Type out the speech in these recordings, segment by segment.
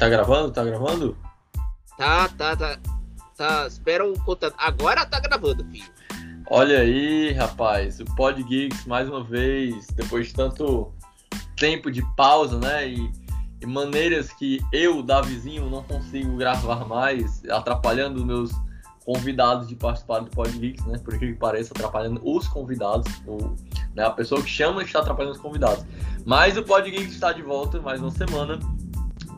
Tá gravando? Tá gravando? Tá, tá, tá. Tá, espera um contato. Agora tá gravando, filho. Olha aí, rapaz, o Pod Geeks mais uma vez, depois de tanto tempo de pausa, né? E, e maneiras que eu, Davizinho, não consigo gravar mais, atrapalhando meus convidados de participar do Pod Geeks, né? Por que pareça, atrapalhando os convidados. O, né? A pessoa que chama está atrapalhando os convidados. Mas o Pod Geeks está de volta mais uma semana,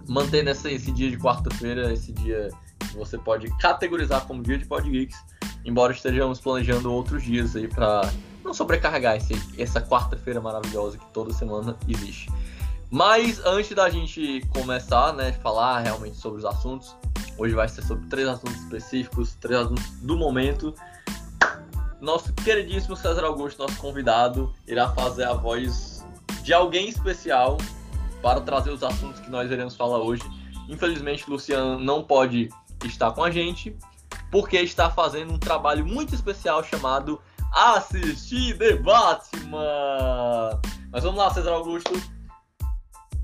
mantendo essa, esse dia de quarta-feira, esse dia que você pode categorizar como dia de Pod Geeks, embora estejamos planejando outros dias aí para não sobrecarregar esse, essa quarta-feira maravilhosa que toda semana existe. Mas antes da gente começar, né, falar realmente sobre os assuntos, hoje vai ser sobre três assuntos específicos, três assuntos do momento. Nosso queridíssimo César Augusto, nosso convidado, irá fazer a voz de alguém especial para trazer os assuntos que nós iremos falar hoje. Infelizmente, Luciano não pode estar com a gente, porque está fazendo um trabalho muito especial chamado Assistir The Batman. Mas vamos lá, César Augusto.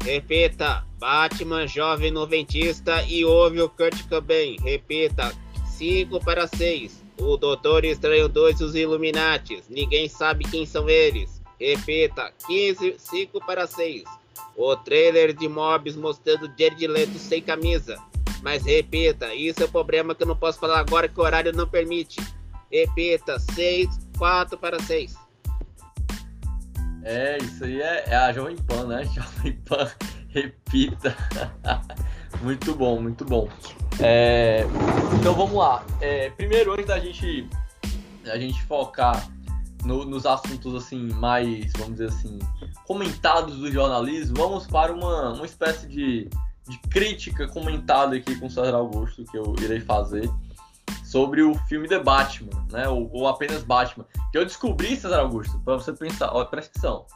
Repita, Batman jovem noventista e ouve o Kurt Cobain. Repita, 5 para 6. O Doutor Estranho 2 e os Illuminates. Ninguém sabe quem são eles. Repita, 15, 5 para 6. O trailer de Mobs mostrando Jared Leto sem camisa. Mas repita, isso é o problema que eu não posso falar agora que o horário não permite. Repita, 6, 4 para 6. É, isso aí é, é a Jovem Pan, né? Jovem Pan, repita. muito bom, muito bom. É, então vamos lá. É, primeiro, antes da gente, a gente focar no, nos assuntos assim mais, vamos dizer assim, comentados do jornalismo, vamos para uma, uma espécie de, de crítica comentada aqui com o César Augusto que eu irei fazer sobre o filme The Batman, né? Ou, ou apenas Batman. Que eu descobri, César Augusto, para você pensar, ó, presta atenção.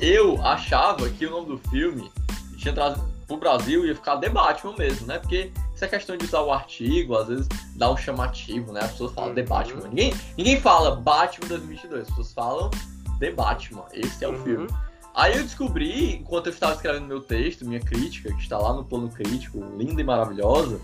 Eu achava que o nome do filme tinha trazido pro Brasil ia ficar The Batman mesmo, né? Porque essa questão de usar o artigo, às vezes dá um chamativo, né? As pessoas falam The Batman. Ninguém, ninguém fala Batman 2022, as pessoas falam The Batman. Esse é o uhum. filme. Aí eu descobri, enquanto eu estava escrevendo meu texto, minha crítica, que está lá no plano crítico, linda e maravilhosa,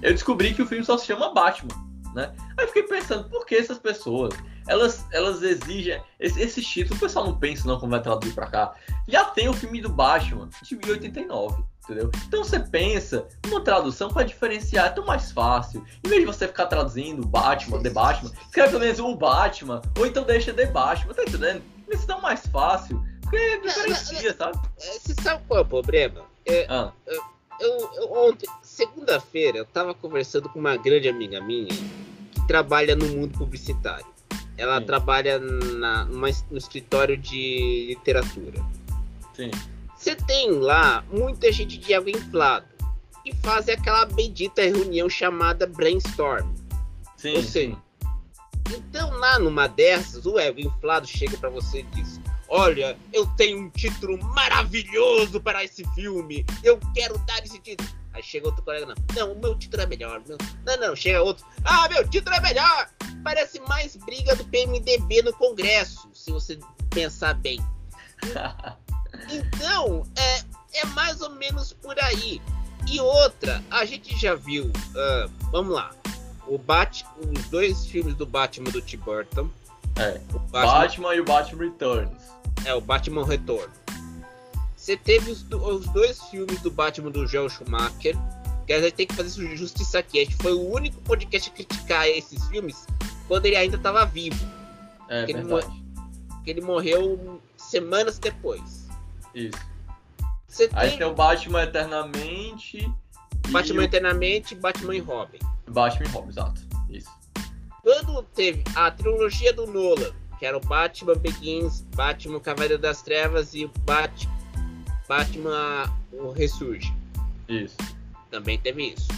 eu descobri que o filme só se chama Batman, né? Aí eu fiquei pensando, por que essas pessoas, elas, elas exigem esse, esse título, o pessoal não pensa não como vai traduzir para cá. Já tem o filme do Batman de 1989, entendeu? Então você pensa, uma tradução para diferenciar é tão mais fácil. Em vez de você ficar traduzindo Batman, The Batman, escreve pelo menos o Batman, ou então deixa The Batman, tá entendendo? Isso é tão mais fácil, porque diferencia, sabe? Você sabe qual é o problema? É, ah. eu, eu, eu, ontem, segunda-feira, eu tava conversando com uma grande amiga minha que trabalha no mundo publicitário. Ela Sim. trabalha na, numa, no escritório de literatura. Sim. Você tem lá muita gente de ego inflado e faz aquela bendita reunião chamada brainstorm. Sim, Ou seja, então lá numa dessas, o ego inflado chega para você e diz: Olha, eu tenho um título maravilhoso para esse filme. Eu quero dar esse título. Aí chega outro colega, não. Não, o meu título é melhor. Meu... Não, não, chega outro. Ah, meu título é melhor! Parece mais briga do PMDB no Congresso, se você pensar bem. Então, é, é mais ou menos por aí. E outra, a gente já viu, uh, vamos lá, o Bat, os dois filmes do Batman do Tim Burton. É, o Batman, Batman e o Batman Returns. É, o Batman Retorno. Você teve os, os, dois filmes do Batman do Joel Schumacher. Que a gente tem que fazer justiça aqui. A gente foi o único podcast a criticar esses filmes quando ele ainda estava vivo. É. Ele, que ele morreu semanas depois. Isso. Você Aí tem... tem o Batman Eternamente. Batman Eternamente, Batman e Robin. Batman e Robin, exato. Isso. Quando teve a trilogia do Nolan, que era o Batman Begins, Batman Cavaleiro das Trevas e o Bat Batman o Ressurge. Isso. Também teve isso.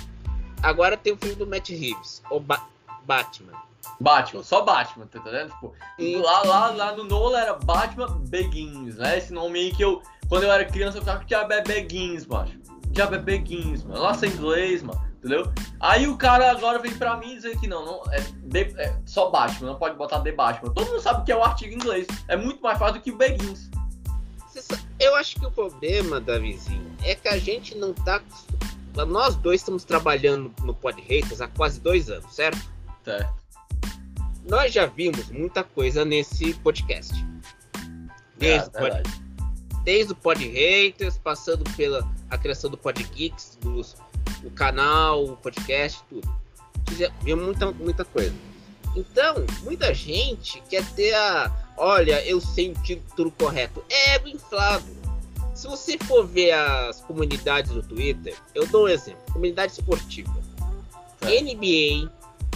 Agora tem o filme do Matt Reeves, o ba Batman. Batman, só Batman, tá entendendo? Tipo, lá, lá, lá no Nolan era Batman Begins, né? Esse nome aí que eu, quando eu era criança, eu ficava que diabo é Begins, macho. Diabo é Begins, mano. Lá sem inglês, mano entendeu? Aí o cara agora vem pra mim dizer que não, não é, de, é, só Batman, não pode botar The Batman. Todo mundo sabe que é o artigo em inglês. É muito mais fácil do que o Begins. Eu acho que o problema, Davizinho, é que a gente não tá. nós dois estamos trabalhando no Pod Haters há quase dois anos, certo? Certo. Nós já vimos muita coisa nesse podcast. Desde, é, o, pod, desde o Pod Haters, passando pela a criação do Pod Geeks, dos, o canal, o podcast, tudo. Viu muita, muita coisa. Então, muita gente quer ter a. Olha, eu sei o título correto. É ego inflado. Se você for ver as comunidades do Twitter, eu dou um exemplo: comunidade esportiva. É. NBA,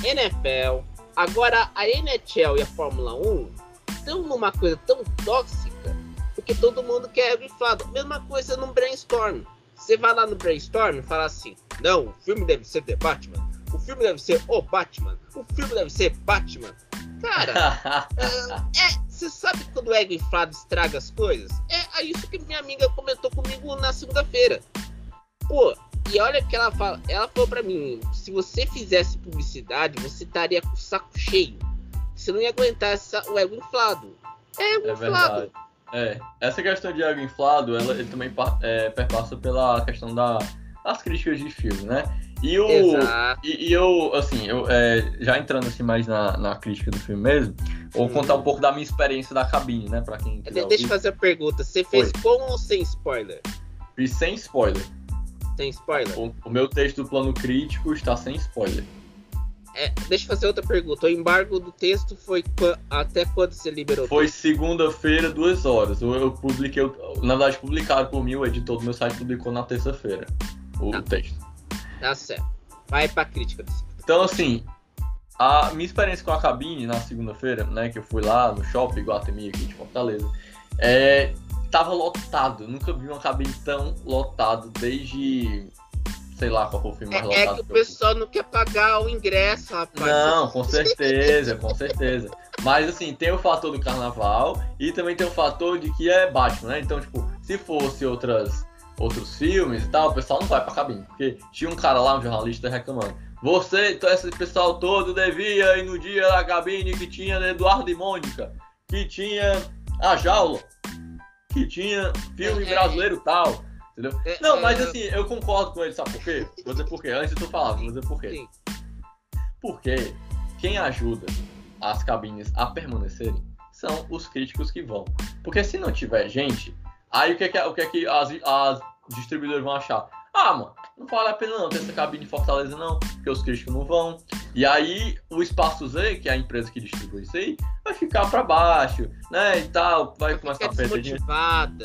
NFL, agora a NHL e a Fórmula 1 estão numa coisa tão tóxica porque todo mundo quer ego inflado. Mesma coisa no brainstorm. Você vai lá no brainstorm e fala assim: não, o filme deve ser The Batman o filme deve ser O Batman, o filme deve ser Batman. Cara, é, você sabe quando o ego inflado estraga as coisas? É, é isso que minha amiga comentou comigo na segunda-feira. Pô, e olha que ela fala, ela falou para mim, se você fizesse publicidade, você estaria com o saco cheio. Você não ia aguentar essa, o ego inflado. É ego é inflado. Verdade. É, essa questão de ego inflado, ela, ele também é, perpassa pela questão da, das críticas de filme, né? E, o, e, e, eu, assim, eu, é, já entrando assim mais na, na crítica do filme mesmo, vou hum. contar um pouco da minha experiência da cabine, né? Pra quem quiser Deixa eu fazer a pergunta: você fez com ou sem spoiler? Fiz sem spoiler. Sem spoiler? O, o meu texto do plano crítico está sem spoiler. É, deixa eu fazer outra pergunta. O embargo do texto foi até quando você liberou? Foi segunda-feira, duas horas. Eu, eu publiquei, na verdade, publicado por mim, o editor do meu site publicou na terça-feira o tá. texto. Tá certo. Vai pra crítica. Então, assim, a minha experiência com a cabine na segunda-feira, né, que eu fui lá no shopping Guatemi aqui de Fortaleza, é, tava lotado. Nunca vi uma cabine tão lotado desde sei lá qual foi o filme mais é, lotado. É que o pessoal não quer pagar o ingresso, rapaz. Não, com certeza, com certeza. Mas assim, tem o fator do carnaval e também tem o fator de que é Batman, né? Então, tipo, se fosse outras outros filmes e tal, o pessoal não vai pra cabine. Porque tinha um cara lá, um jornalista, reclamando. Você, então esse pessoal todo devia ir no dia da cabine que tinha Eduardo e Mônica, que tinha a jaula, que tinha filme é, é. brasileiro tal. Entendeu? É, não, mas assim, eu concordo com ele, sabe por quê? Vou dizer por quê. Antes tu falar, vou dizer por quê. Porque quem ajuda as cabines a permanecerem são os críticos que vão. Porque se não tiver gente, Aí o que é que, o que, é que as, as distribuidoras vão achar? Ah, mano, não vale a pena não ter essa cabine em Fortaleza não, porque os críticos não vão. E aí o Espaço Z, que é a empresa que distribui isso aí, vai ficar para baixo, né, e tal, vai, vai começar a perder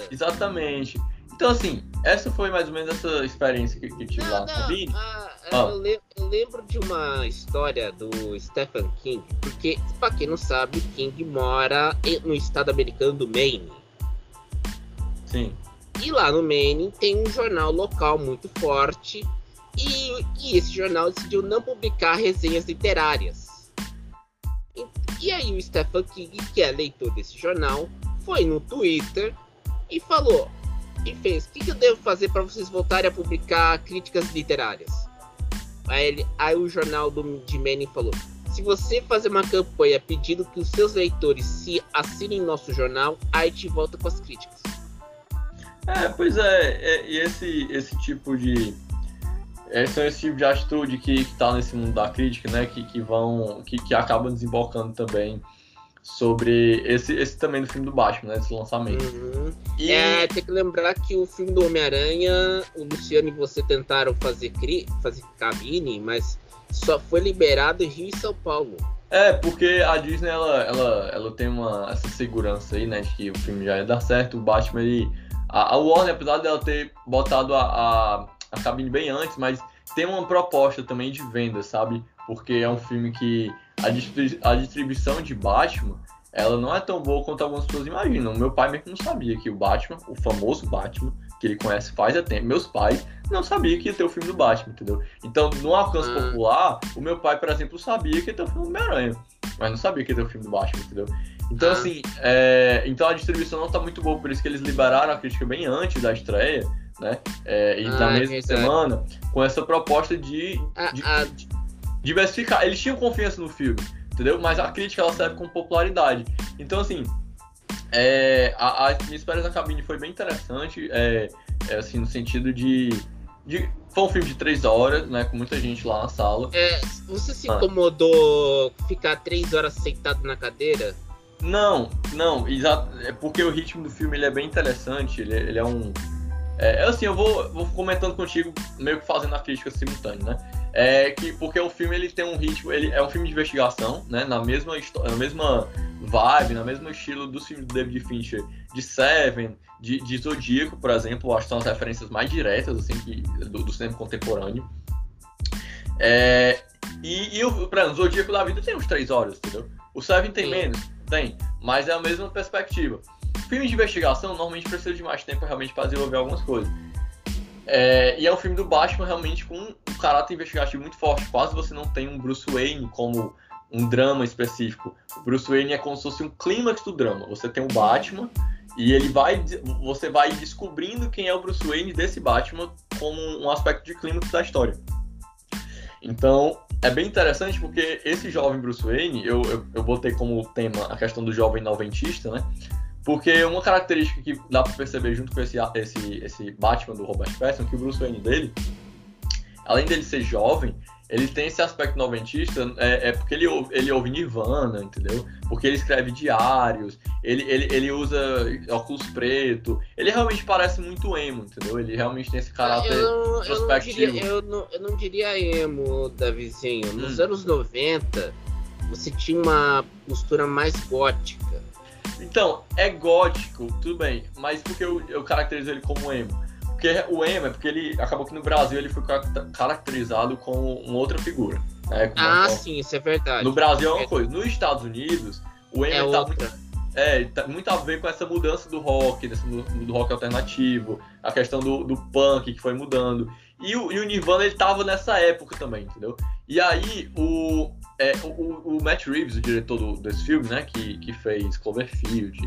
Exatamente. Então, assim, essa foi mais ou menos essa experiência que, que tive não, lá na cabine. Ah, ah. Eu, lembro, eu, lembro de uma história do Stephen King, porque, pra quem não sabe, King mora no estado americano do Maine. Sim. E lá no Maine tem um jornal local muito forte e, e esse jornal decidiu não publicar resenhas literárias. E, e aí o Stephen King, que é leitor desse jornal, foi no Twitter e falou e fez: o que, que eu devo fazer para vocês voltarem a publicar críticas literárias? Aí, ele, aí o jornal do, de Maine falou: se você fazer uma campanha pedindo que os seus leitores se assinem nosso jornal, aí te volta com as críticas. É, pois é, é, e esse, esse tipo de. É, são esse tipo de atitude que, que tá nesse mundo da crítica, né? Que, que vão. Que, que acabam desembocando também sobre esse, esse também do filme do Batman, né? Esse lançamento. Uhum. E... É, tem que lembrar que o filme do Homem-Aranha, o Luciano e você tentaram fazer, cri... fazer cabine, mas só foi liberado em Rio e São Paulo. É, porque a Disney ela, ela, ela tem uma, essa segurança aí, né? De que o filme já ia dar certo, o Batman ele a, a Warner, apesar dela ter botado a, a, a cabine bem antes, mas tem uma proposta também de venda, sabe? Porque é um filme que a, distribu a distribuição de Batman ela não é tão boa quanto algumas pessoas imaginam. Meu pai mesmo não sabia que o Batman, o famoso Batman, que ele conhece faz há tempo, meus pais não sabiam que ia ter o filme do Batman, entendeu? Então, no alcance ah. popular, o meu pai, por exemplo, sabia que ia ter o filme do Homem-Aranha, mas não sabia que ia ter o filme do Batman, entendeu? Então, ah. assim, é, então a distribuição não tá muito boa, por isso que eles liberaram a crítica bem antes da estreia, né? É, e ah, na mesma semana, com essa proposta de, ah, de, ah. de, diversificar. Eles tinham confiança no filme, entendeu? Mas a crítica ela serve com popularidade. Então, assim, é, a, a minha experiência na cabine foi bem interessante, é, é, assim, no sentido de de, foi um filme de três horas, né? Com muita gente lá na sala. É, você se ah. incomodou ficar três horas sentado na cadeira? Não, não, exato. É porque o ritmo do filme ele é bem interessante. Ele, ele é um. É, assim, eu vou, vou comentando contigo, meio que fazendo a crítica simultânea, né? É que porque o filme ele tem um ritmo, ele é um filme de investigação, né? Na mesma na mesma vibe, na mesmo estilo dos filmes do David Fincher, de Seven, de, de Zodíaco, por exemplo, acho que são as referências mais diretas assim que, do, do cinema contemporâneo. É, e, e o, por exemplo, Zodíaco da vida tem uns três horas, entendeu? O Seven tem Sim. menos, tem, mas é a mesma perspectiva. Filmes de investigação normalmente precisa de mais tempo realmente para desenvolver algumas coisas. É, e é um filme do Batman realmente com um caráter investigativo muito forte. Quase você não tem um Bruce Wayne como um drama específico. O Bruce Wayne é como se fosse um clímax do drama. Você tem o Batman e ele vai, você vai descobrindo quem é o Bruce Wayne desse Batman como um aspecto de clímax da história. Então, é bem interessante porque esse jovem Bruce Wayne, eu, eu, eu botei como tema a questão do jovem noventista, né? Porque uma característica que dá pra perceber junto com esse, esse, esse Batman do Robert Pattinson, que o Bruce Wayne dele, além dele ser jovem, ele tem esse aspecto noventista, é, é, porque ele, ele ouve Nirvana, entendeu? Porque ele escreve diários, ele, ele, ele usa óculos preto, ele realmente parece muito emo, entendeu? Ele realmente tem esse caráter eu, eu não diria, eu, não, eu não diria emo, Davizinho. Nos hum. anos 90, você tinha uma postura mais gótica. Então, é gótico, tudo bem, mas porque eu, eu caracterizo ele como emo? Porque o emo é porque ele acabou que no Brasil ele foi caracterizado como uma outra figura. Né? ah, sim, isso é verdade. No Brasil é uma coisa. Nos Estados Unidos, o emo é tá muito, é, tá muito a ver com essa mudança do rock, desse, do, do rock alternativo, a questão do, do punk que foi mudando. E o, e o Nirvana ele tava nessa época também, entendeu? E aí o, é, o, o Matt Reeves, o diretor do, desse filme, né, que, que fez Cloverfield,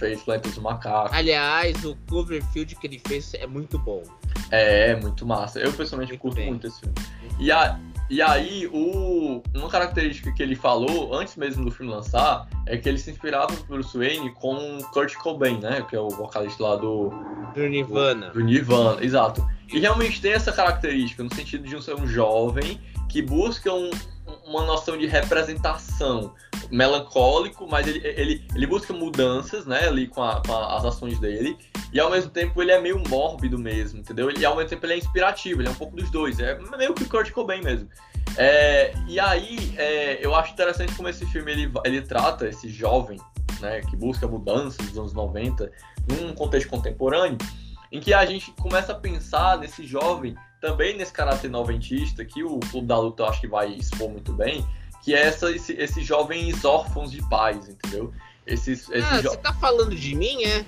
fez Planeta dos Macacos. Aliás, o Cloverfield que ele fez é muito bom. É, muito massa. Eu pessoalmente muito curto bem. muito esse filme. E, a, e aí, o, uma característica que ele falou antes mesmo do filme lançar é que ele se inspirava no Bruce Wayne com Kurt Cobain, né, que é o vocalista lá do do Nirvana. Do, do Nirvana, exato. E realmente tem essa característica no sentido de um ser um jovem que busca um, uma noção de representação melancólico, mas ele, ele, ele busca mudanças, né, ali com, a, com a, as ações dele, e ao mesmo tempo ele é meio mórbido mesmo, entendeu? E ao mesmo tempo ele é inspirativo, ele é um pouco dos dois, é meio que o Kurt Cobain mesmo. É, e aí, é, eu acho interessante como esse filme ele, ele trata esse jovem, né, que busca mudanças dos anos 90, num contexto contemporâneo, em que a gente começa a pensar nesse jovem também nesse caráter noventista, que o Clube da Luta eu acho que vai expor muito bem, que é essa, esse, esses jovens órfãos de pais, entendeu? Esses, esses ah, você tá falando de mim, é?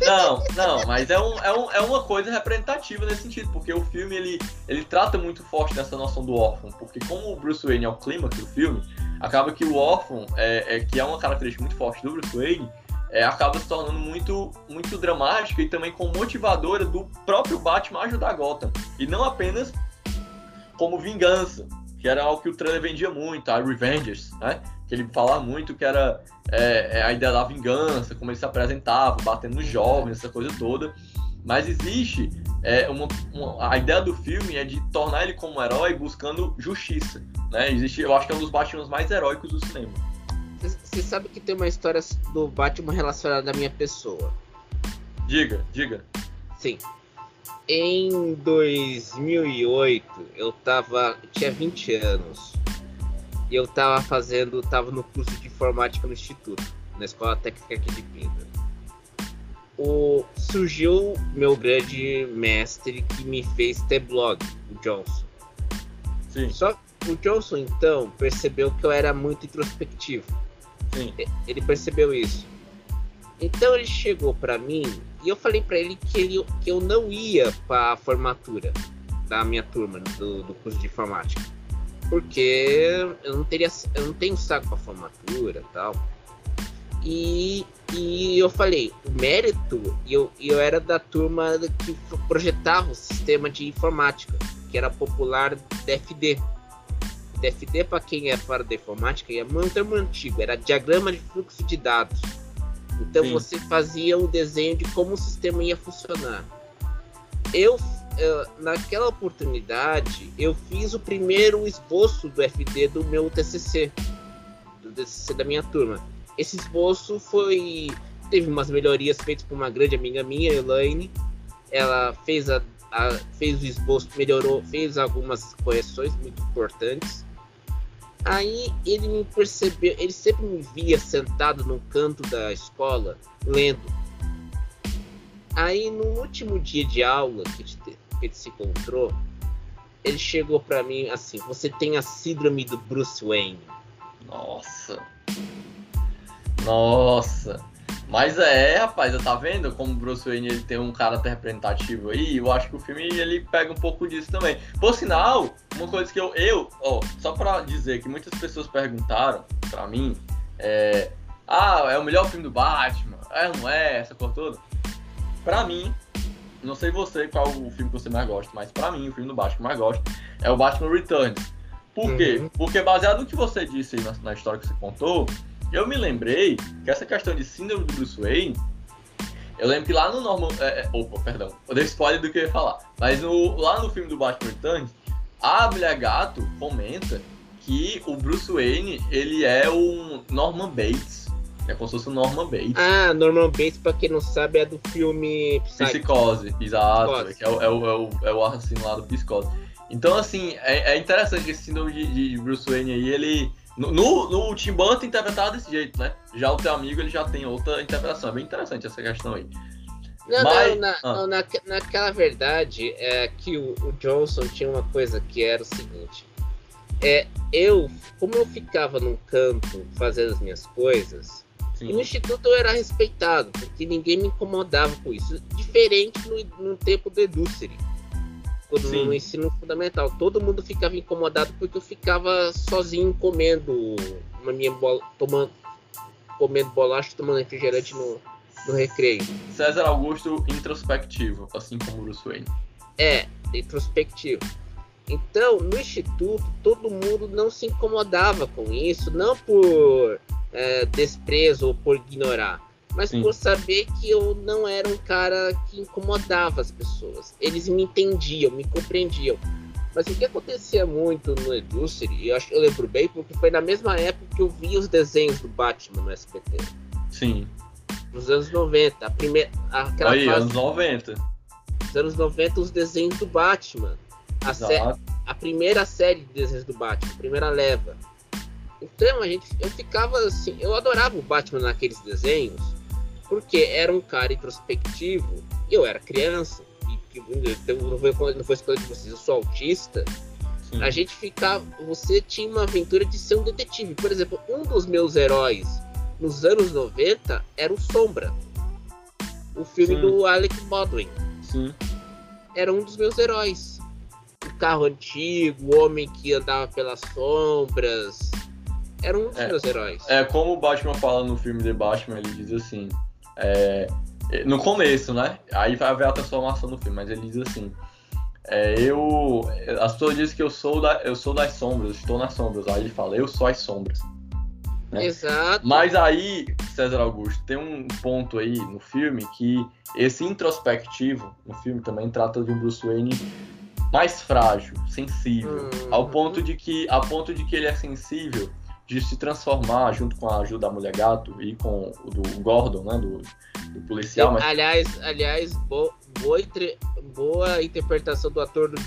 Não, não, mas é, um, é, um, é uma coisa representativa nesse sentido, porque o filme ele, ele trata muito forte dessa noção do órfão, porque como o Bruce Wayne é o clímax do filme, acaba que o órfão, é, é, que é uma característica muito forte do Bruce Wayne, é, acaba se tornando muito, muito dramática e também com motivadora do próprio Batman ajudar Gotham. E não apenas como vingança, que era algo que o trailer vendia muito, a Revengers, né? Que ele falava muito que era é, é a ideia da vingança, como ele se apresentava, batendo nos jovens, essa coisa toda. Mas existe é, uma, uma, a ideia do filme é de tornar ele como um herói buscando justiça, né? Existe, eu acho que é um dos Batman mais heróicos do cinema. Você sabe que tem uma história do Batman relacionada à minha pessoa. Diga, diga. Sim. Em 2008, eu tava. Eu tinha 20 anos. E eu tava fazendo. Tava no curso de informática no Instituto, na Escola Técnica aqui de Pinda. O, surgiu meu grande mestre que me fez ter blog, o Johnson. Sim. Só o Johnson, então, percebeu que eu era muito introspectivo. Sim. Ele percebeu isso. Então ele chegou para mim e eu falei para ele que, ele que eu não ia para a formatura da minha turma do, do curso de informática. Porque eu não teria eu não tenho saco para formatura, tal. E, e eu falei, o mérito, eu, eu era da turma que projetava o sistema de informática, que era popular DFD, DFD, para quem é fora da informática, é um termo antigo, era diagrama de fluxo de dados. Então Sim. você fazia um desenho de como o sistema ia funcionar. Eu eu, naquela oportunidade, eu fiz o primeiro esboço do FD do meu TCC, do TCC da minha turma. Esse esboço foi teve umas melhorias feitas por uma grande amiga minha, Elaine. Ela fez a, a fez o esboço, melhorou, fez algumas correções muito importantes. Aí ele me percebeu, ele sempre me via sentado no canto da escola lendo. Aí no último dia de aula que gente, que gente se encontrou, ele chegou para mim assim: Você tem a síndrome do Bruce Wayne. Nossa. Nossa. Mas é, rapaz, tá vendo como o Bruce Wayne ele tem um caráter representativo aí? Eu acho que o filme ele pega um pouco disso também. Por sinal, uma coisa que eu, eu ó, só pra dizer que muitas pessoas perguntaram pra mim, é, ah, é o melhor filme do Batman? É, não é? Essa coisa toda. Pra mim, não sei você qual o filme que você mais gosta, mas pra mim, o filme do Batman que eu mais gosto é o Batman Returns. Por quê? Uhum. Porque baseado no que você disse aí na, na história que você contou, eu me lembrei que essa questão de síndrome do Bruce Wayne, eu lembro que lá no Norman. É, é, opa, perdão, eu dei spoiler do que eu ia falar. Mas no, lá no filme do Batman Returns, a mulher gato comenta que o Bruce Wayne ele é um Norman Bates. É como se fosse o Norman Bates. Ah, Norman Bates, pra quem não sabe, é do filme. Psicose, exato. Psicose. É, o, é, é, o, é o assassino lá do Psicose. Então, assim, é, é interessante que esse síndrome de, de Bruce Wayne aí, ele. No, no, no Tim Burton interpretado desse jeito, né? Já o teu amigo ele já tem outra interpretação. É bem interessante essa questão aí. Não, Mas- não, na, ah. não, na, naquela verdade, é que o, o Johnson tinha uma coisa que era o seguinte. É, eu, como eu ficava num canto fazendo as minhas coisas, e no instituto eu era respeitado, porque ninguém me incomodava com isso. Diferente no, no tempo do Edúcere, quando Sim. no ensino fundamental. Todo mundo ficava incomodado porque eu ficava sozinho comendo uma minha bola, tomando, comendo bolacha e tomando refrigerante no, no recreio. César Augusto introspectivo, assim como o Bruce Wayne. É, introspectivo. Então, no instituto, todo mundo não se incomodava com isso, não por é, desprezo ou por ignorar, mas Sim. por saber que eu não era um cara que incomodava as pessoas. Eles me entendiam, me compreendiam. Mas o que acontecia muito no Edúcere, eu acho que eu lembro bem, porque foi na mesma época que eu vi os desenhos do Batman no SBT, Sim. nos anos 90, a primeira, aquela aí, fase anos 90. dos anos 90, os desenhos do Batman. A, sé- a primeira série de desenhos do Batman, a primeira leva. Então a gente, eu ficava assim, eu adorava o Batman naqueles desenhos, porque era um cara introspectivo. Eu era criança, e que- então, não foi, não foi escolha de vocês, eu sou autista. Sim. A gente ficava, você tinha uma aventura de ser um detetive. Por exemplo, um dos meus heróis nos anos 90 era o Sombra, o filme Sim. do Alec Baldwin Sim. era um dos meus heróis. O carro antigo, o homem que andava pelas sombras. Era um dos É. meus heróis. É como o Batman fala no filme The Batman, ele diz assim. É, no começo, né? Aí vai haver a transformação no filme, mas ele diz assim. é, eu. As pessoas dizem que eu sou, da, eu sou das sombras, estou nas sombras. Aí ele fala, eu sou as sombras. né? Exato. Mas aí, César Augusto, tem um ponto aí no filme que esse introspectivo no filme também trata de um Bruce Wayne mais frágil, sensível, Hum. ao ponto de que a ponto de que ele é sensível de se transformar junto com a ajuda da mulher gato e com o do Gordon, né, do, do policial, mas Aliás, aliás bo- boa, boa interpretação do ator do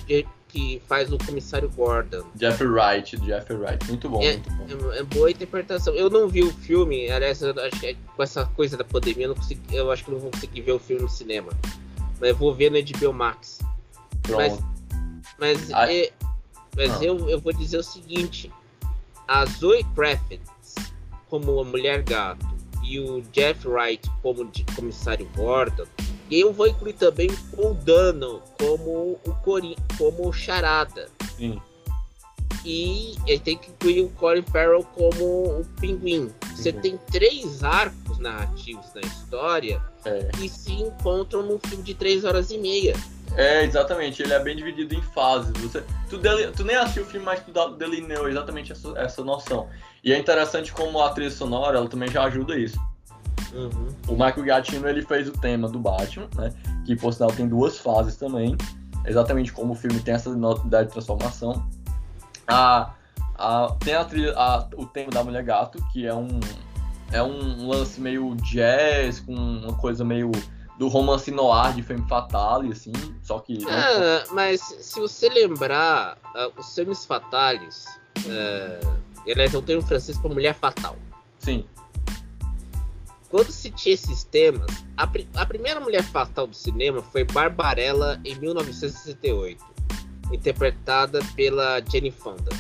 que faz o comissário Gordon. Jeffrey Wright, Jeffrey Wright, muito bom, É, muito bom. É, é boa interpretação. Eu não vi o filme, aliás, acho que com essa coisa da pandemia, eu, não consegui, eu acho que não vou conseguir ver o filme no cinema. Mas eu vou ver no HBO Max. Pronto. Mas, Ah. é- mas Ah. eu, eu vou dizer o seguinte: a Zoe Kravitz como a Mulher Gato e o Jeff Wright como de comissário Gordon, e eu vou incluir também o Paul Dano como o Cori como o Charada. Sim. E ele tem que incluir o Colin Farrell como o Pinguim. Você Uhum. tem três arcos narrativos na história É. que se encontram num filme de três horas e meia. É, exatamente, ele é bem dividido em fases. Você, tu, deli- tu nem assistiu o filme, mas tu delineou exatamente essa, essa noção. E é interessante como a trilha sonora, ela também já ajuda isso. Uhum. O Michael Giacchino, ele fez o tema do Batman, né? Que, por sinal, tem duas fases também. exatamente como o filme tem essa identidade de transformação. A, a, tem a trilha, a, o tema da Mulher Gato, que é um, é um lance meio jazz, com uma coisa meio do romance noir de Femme Fatale, assim, só que... Ah, mas se você lembrar, uh, os Femmes Fatales, uh, aliás, é um termo francês para mulher fatal. Sim. Quando se tinha esses temas, a, a primeira mulher fatal do cinema foi Barbarella, em 1968, interpretada pela Jenny Fonda.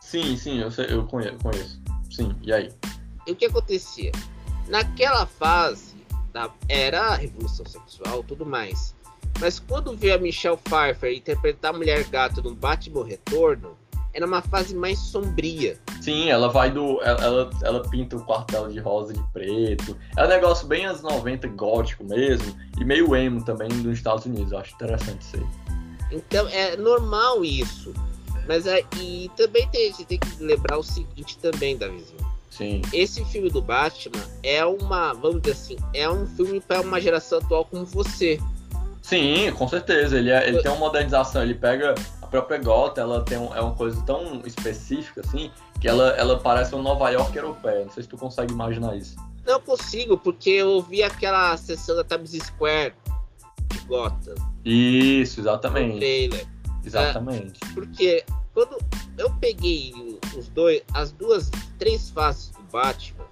Sim, sim, eu, sei, eu conheço, conheço. Sim, e aí? E o que acontecia? Naquela fase, da, era a revolução sexual tudo mais. Mas quando veio a Michelle Pfeiffer interpretar a Mulher Gato no Batman Retorno, era uma fase mais sombria. Sim, ela vai do. Ela, ela pinta o quartel de rosa de preto. É um negócio bem anos 90 gótico mesmo. E meio emo também dos Estados Unidos. Eu acho interessante isso aí. Então é normal isso. Mas aí e também tem, a gente tem que lembrar o seguinte também, Davizinho. Sim. Esse filme do Batman é uma, vamos dizer assim, é um filme para uma geração atual como você. Sim, com certeza. Ele, é, ele tem uma modernização, ele pega a própria Gota, ela tem um, é uma coisa tão específica assim, que ela, ela parece uma Nova York europeia. Não sei se tu consegue imaginar isso. Não consigo, porque eu vi aquela sessão da Times Square de Gotham. Isso, exatamente. No trailer. Exatamente. É, porque quando eu peguei os dois, as duas, três faces do Batman,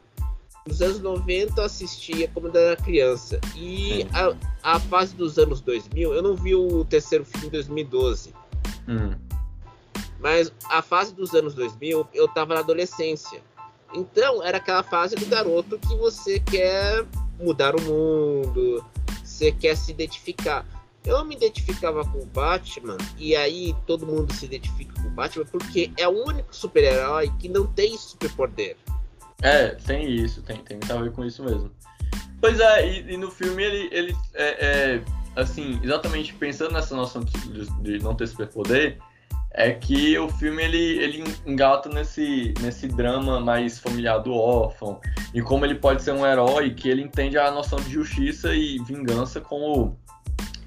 nos anos 90 eu assistia quando eu era criança. E a, a fase dos anos 2000, eu não vi o terceiro filme em 2012. Hum. Mas a fase dos anos 2000, eu tava na adolescência. Então, era aquela fase do garoto que você quer mudar o mundo, você quer se identificar. Eu me identificava com o Batman, e aí todo mundo se identifica com o Batman, porque é o único super-herói que não tem superpoder. É, tem isso, tem, tem muito a ver com isso mesmo. Pois é, e, e no filme ele, ele é, é, assim, exatamente pensando nessa noção de, de não ter superpoder, é que o filme ele, ele engata nesse, nesse drama mais familiar do órfão e como ele pode ser um herói que ele entende a noção de justiça e vingança como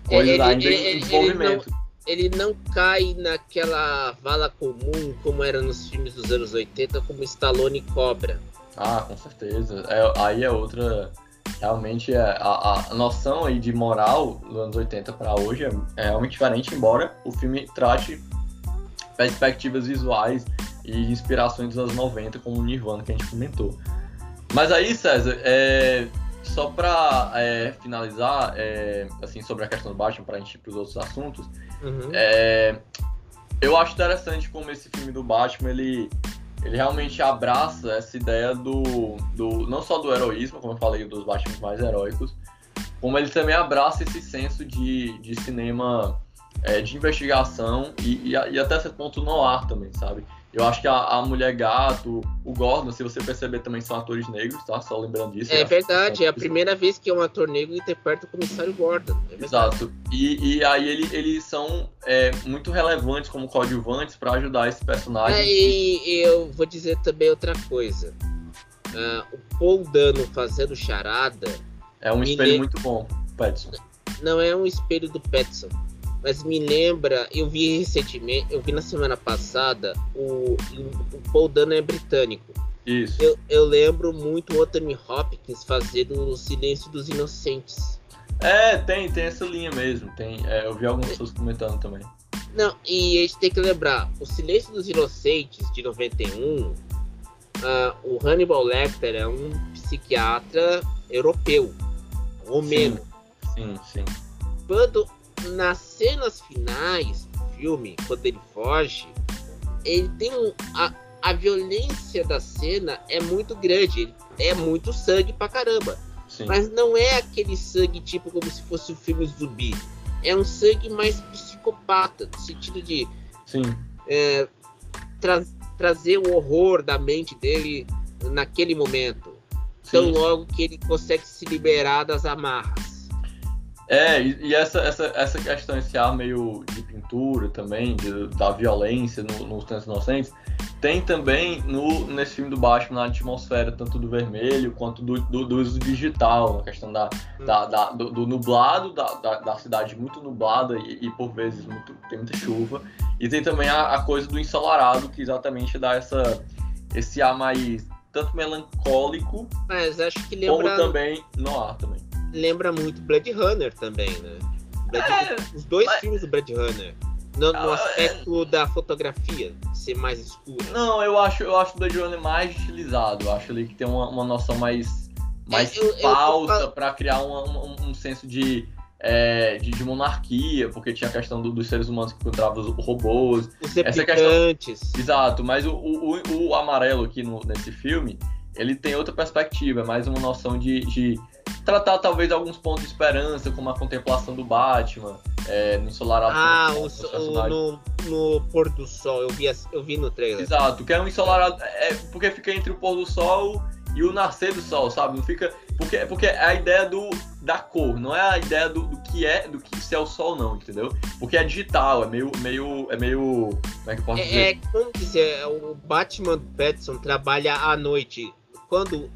coisa ele, ainda ele, em desenvolvimento. não, ele não cai naquela vala comum como era nos filmes dos anos 80, como Stallone Cobra. Ah, com certeza. É, aí é outra. Realmente é, a, a noção aí de moral dos anos 80 para hoje é, é realmente diferente, embora o filme trate perspectivas visuais e inspirações dos anos 90, como o Nirvana que a gente comentou. Mas aí, César, é, só para é, finalizar, é, assim, sobre a questão do Batman, para a gente ir para os outros assuntos, Uhum. é, eu acho interessante como esse filme do Batman, ele, ele realmente abraça essa ideia do, do, não só do heroísmo, como eu falei, dos Batman mais heróicos, como ele também abraça esse senso de, de cinema é, de investigação e, e, e até certo ponto no ar também, sabe? Eu acho que a, a Mulher Gato, o Gordon, se você perceber, também são atores negros, tá? Só lembrando disso. É verdade, é a primeira vez que um ator negro interpreta o comissário Gordon. É. Exato. E, e aí ele, eles são é, muito relevantes como coadjuvantes para ajudar esse personagem. É, e, e eu vou dizer também outra coisa. Ah, o Paul Dano fazendo charada É um espelho lem- muito bom, Petson. não é um espelho do Petson. Mas me lembra, eu vi recentemente, eu vi na semana passada, o, o Paul Dano é britânico. Isso. Eu, eu lembro muito o Anthony Hopkins fazendo o Silêncio dos Inocentes. É, tem, tem essa linha mesmo. Tem, é, eu vi algumas pessoas comentando também. Não, e a gente tem que lembrar, o Silêncio dos Inocentes de 91, ah, o Hannibal Lecter é um psiquiatra europeu, romeno. Sim, sim. Quando nas cenas finais do filme, quando ele foge, ele tem um, a, a violência da cena é muito grande, é muito sangue pra caramba. sim. Mas não é aquele sangue tipo como se fosse um filme zumbi. É um sangue mais psicopata, no sentido de é, tra- trazer o horror da mente dele naquele momento. Tão sim. logo que ele consegue se liberar das amarras. É, e, e essa, essa, essa questão, esse ar meio de pintura também, de, da violência no, nos Tempos Inocentes, tem também no, nesse filme do Batman na atmosfera, tanto do vermelho quanto do, do, do uso digital, na questão da, hum. da, da do, do, nublado, da, da, da, cidade muito nublada e, e, por vezes muito, tem muita chuva. E tem também a, a coisa do ensolarado, que exatamente dá essa, esse ar mais tanto melancólico, mas acho que lembra... como também no ar também lembra muito Blade Runner também, né? Blade... É, os dois mas... filmes do Blade Runner. No, no ah, aspecto é... da fotografia ser mais escura. Não, eu acho, eu acho o Blade Runner mais estilizado. Eu acho ali que tem uma, uma noção mais, mais eu, falsa eu, eu... para criar um, um, senso de, é, de, de, monarquia, porque tinha a questão do, dos seres humanos que encontravam os robôs. Os Essa questão... Exato, mas o, o, o, amarelo aqui no, nesse filme, ele tem outra perspectiva, é mais uma noção de, de tratar talvez alguns pontos de esperança, como a contemplação do Batman, é, no ensolarado. Ah, o, o, no, no pôr do sol, eu vi, eu vi no trailer. Exato, que é um ensolarado, é, porque fica entre o pôr do sol e o nascer do sol, sabe? Não fica. Porque, porque é a ideia do, da cor, não é a ideia do, do que é, do que se é o sol, não, entendeu? Porque é digital, é meio. meio é meio. Como é que eu posso é, dizer? É, como dizer, o Batman Pattinson trabalha à noite quando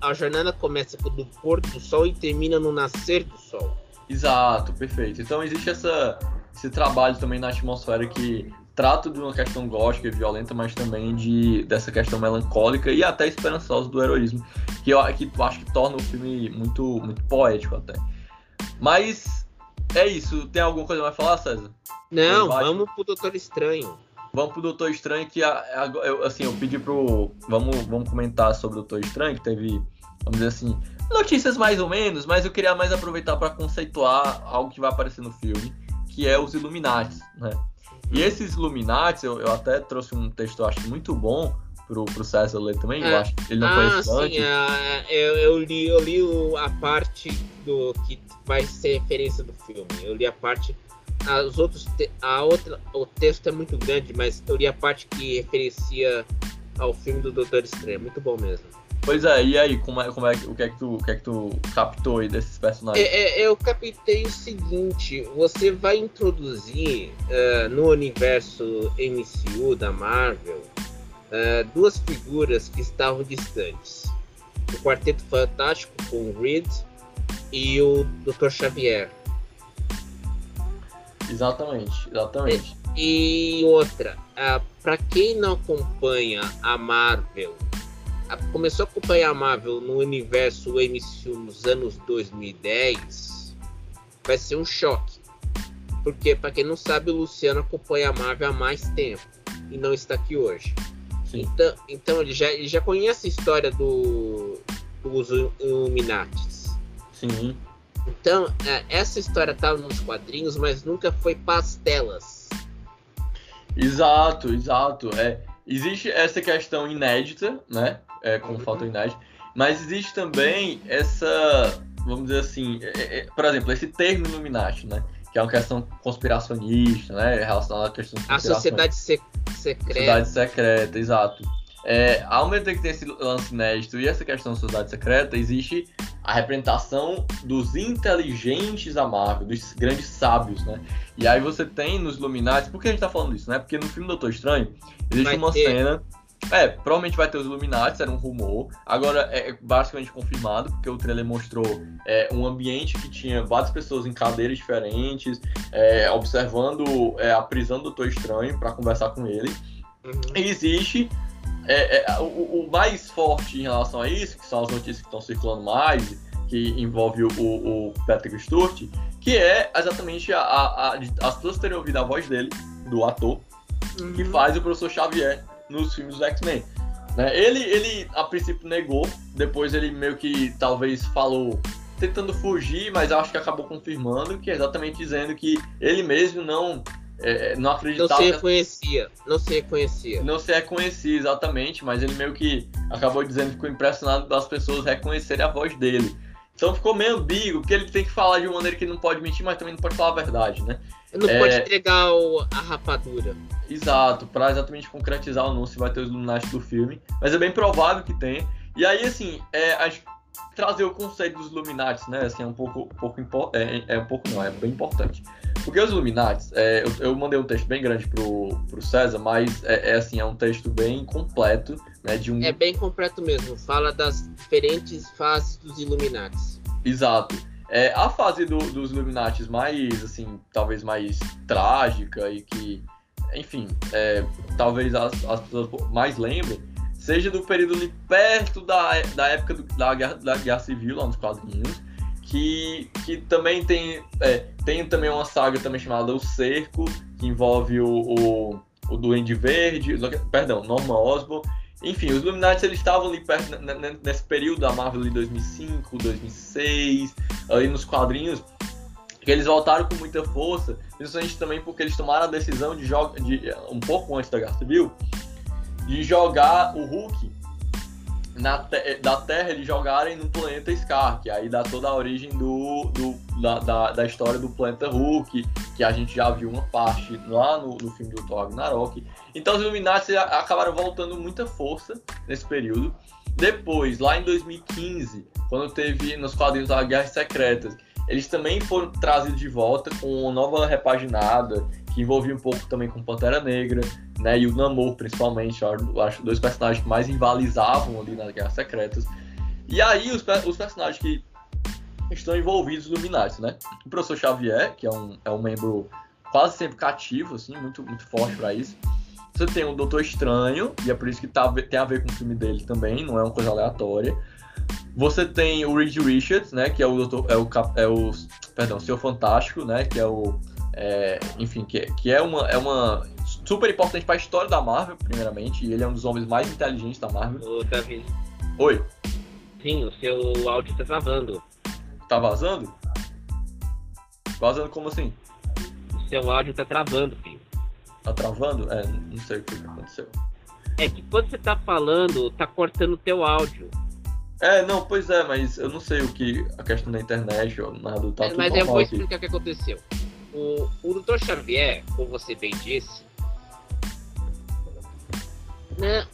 a jornada começa do pôr do sol e termina no nascer do sol. Exato, perfeito. Então existe essa, esse trabalho também na atmosfera que trata de uma questão gótica e violenta, mas também de, dessa questão melancólica e até esperançosa do heroísmo, que eu, que eu acho que torna o filme muito, muito poético até. Mas é isso. Tem alguma coisa mais falar, César? Não, vamos pro Doutor Estranho. Vamos pro Doutor Estranho, que assim, eu pedi pro. Vamos, vamos comentar sobre o Doutor Estranho, que teve, vamos dizer assim, notícias mais ou menos, mas eu queria mais aproveitar para conceituar algo que vai aparecer no filme, que é os Illuminati, né? E esses Illuminati, eu, eu até trouxe um texto, eu acho, muito bom pro, pro César ler também, é. eu acho que ele não ah, conhece sim, é, eu, eu, li, eu li a parte do que vai ser referência do filme. Eu li a parte os outros a outra o texto é muito grande, mas eu li a parte que referencia ao filme do Doutor Estranho, muito bom mesmo. Pois é, e aí, como é, como é, o, que é que tu, o que é que tu captou aí desses personagens? É, é, eu captei o seguinte, você vai introduzir uh, no universo MCU da Marvel uh, duas figuras que estavam distantes. O Quarteto Fantástico com o Reed e o Dr. Xavier. Exatamente, exatamente. E, outra, uh, para quem não acompanha a Marvel, uh, começou a acompanhar a Marvel no universo MCU nos anos 2010, vai ser um choque. Porque, para quem não sabe, o Luciano acompanha a Marvel há mais tempo e não está aqui hoje. Então, então ele, já, ele já conhece a história do, dos Illuminatis. Sim. Então, é, essa história estava nos quadrinhos, mas nunca foi pastelas. Exato, exato. É, existe essa questão inédita, né? É, como uhum. falta inédita. Mas existe também essa, vamos dizer assim, é, é, é, por exemplo, esse termo Illuminati, né? Que é uma questão conspiracionista, né? Relacionada à questão A sociedade se secreta. Sociedade secreta, exato. É, ao mesmo tempo que tem esse lance inédito e essa questão da sociedade secreta, existe a representação dos inteligentes da Marvel, dos grandes sábios, né? E aí você tem nos Illuminati, por que a gente tá falando isso, né? Porque no filme Doutor Estranho existe vai uma ter. cena. É, provavelmente vai ter os Illuminati, era um rumor. Agora é basicamente confirmado, porque o trailer mostrou é, um ambiente que tinha várias pessoas em cadeiras diferentes, é, observando é, a prisão do Doutor Estranho para conversar com ele. Uhum. E existe é, é, o, o, mais forte em relação a isso, que são as notícias que estão circulando mais, que envolve o, o Patrick Stewart, que é exatamente a, a, a, as pessoas terem ouvido a voz dele, do ator, uhum. que faz o professor Xavier nos filmes do X-Men. Né? Ele, ele, a princípio, negou, depois ele meio que talvez falou tentando fugir, mas acho que acabou confirmando, que é exatamente dizendo que ele mesmo não é, é, não acreditava. Não se reconhecia, não se reconhecia. Não se reconhecia, exatamente, mas ele meio que acabou dizendo que ficou impressionado das pessoas reconhecerem a voz dele. Então ficou meio ambíguo, porque ele tem que falar de uma maneira que não pode mentir, mas também não pode falar a verdade, né? Não é... pode entregar o, a rapadura. Exato, para exatamente concretizar não se vai ter os Illuminati do filme. Mas é bem provável que tenha. E aí, assim, é, trazer o conceito dos Illuminati, né? Assim, é um pouco, pouco é, é, um pouco não, é bem importante. Porque os Illuminati, é, eu, eu, mandei um texto bem grande pro, pro César, mas é, é, assim, é um texto bem completo, né? De um... É bem completo mesmo. Fala das diferentes fases dos Illuminati. Exato. É, a fase do, dos Illuminati mais, assim, talvez mais trágica e que, enfim, é, talvez as, as pessoas mais lembrem, seja do período ali perto da, da época do, da, guerra, da Guerra Civil, lá nos quadrinhos, que, que também tem, é, tem também uma saga também chamada O Cerco, que envolve o, o, o Duende Verde, perdão, Norman Osborn. Enfim, os Illuminati eles estavam ali perto, nesse período da Marvel de 2005, 2006, ali nos quadrinhos, que eles voltaram com muita força, principalmente também porque eles tomaram a decisão de jogar de, um pouco antes da Guerra Civil, de jogar o Hulk na te da Terra eles jogarem no planeta Scar, que aí dá toda a origem do, do da, da, da, história do planeta Hulk, que a gente já viu uma parte lá no, no filme do Thor Ragnarok. Então os Illuminati acabaram voltando muita força nesse período. Depois, lá em 2015, quando teve nos quadrinhos da Guerras Secretas, eles também foram trazidos de volta com uma nova repaginada, que envolvia um pouco também com Pantera Negra, né? E o Namor, principalmente, eu acho dois personagens que mais rivalizavam ali nas Guerras Secretas. E aí, os, os personagens que estão envolvidos no Illuminati, né? O Professor Xavier, que é um, é um membro quase sempre cativo, assim, muito, muito forte para isso. Você tem o Doutor Estranho, e é por isso que tá, tem a ver com o filme dele também, não é uma coisa aleatória. Você tem o Reed Richards, né? Que é o Doutor, é o, é o perdão, Senhor Fantástico, né? Que é o, é, enfim, que, que é uma, é uma super importante para a história da Marvel, primeiramente, e ele é um dos homens mais inteligentes da Marvel. Ô, Davi. Oi. Sim, o seu áudio está travando. Tá vazando? Vazando como assim? O seu áudio tá travando, filho. Tá travando? É, não sei o que aconteceu. É que quando você tá falando, tá cortando o teu áudio. É, não, pois é, mas eu não sei o que a questão da internet ou nada tá é, Mas eu vou explicar o que aconteceu. O, o Dr. Xavier, como você bem disse, né?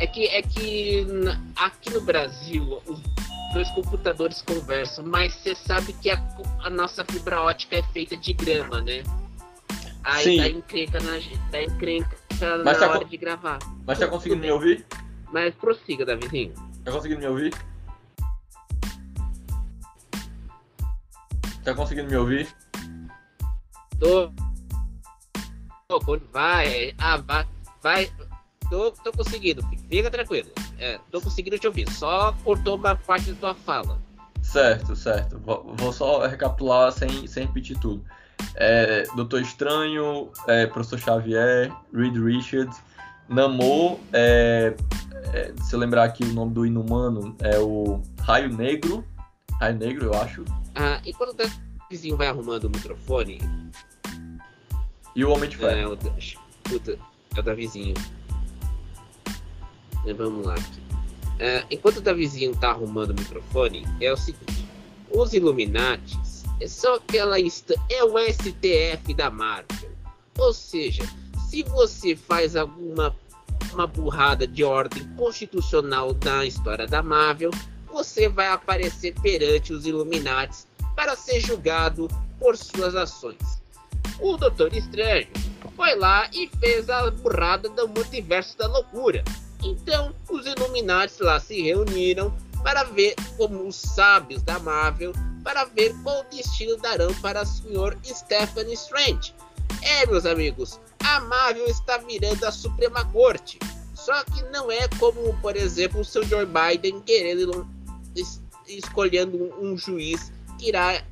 É que, é que aqui no Brasil os dois computadores conversam, mas você sabe que a, a, nossa fibra ótica é feita de grama, né? Aí Sim. dá encrenca na, dá encrenca mas na tá hora de gravar. Mas tá conseguindo me ouvir? Mas prossiga, Davizinho. Tá conseguindo me ouvir? Tá conseguindo me ouvir? Tô. Vai, ah, vai, vai. Tô, tô conseguindo, fica tranquilo. É, tô conseguindo te ouvir, só cortou uma parte da tua fala. Certo, certo. Vou, vou só recapitular sem, sem repetir tudo. É, Doutor Estranho, é, Professor Xavier, Reed Richards, Namor, é, é, se eu lembrar aqui o nome do inumano, é o Raio Negro. Raio Negro, eu acho. Ah, e quando o vizinho vai arrumando o microfone, e o Homem de Ferro. É, o, puta, é o Davizinho. É, vamos lá aqui. É, enquanto o Davizinho tá arrumando o microfone, é o seguinte: os Illuminati são aquela é o STF da Marvel. Ou seja, se você faz alguma uma burrada de ordem constitucional na história da Marvel, você vai aparecer perante os Illuminati para ser julgado por suas ações o Doutor Estranho foi lá e fez a burrada do multiverso da loucura. Então, os Illuminati lá se reuniram para ver como os sábios da Marvel para ver qual destino darão para o Sr. Stephen Strange. É, meus amigos, a Marvel está virando a Suprema Corte. Só que não é como, por exemplo, o Sr. Joe Biden querendo es escolhendo um juiz que irá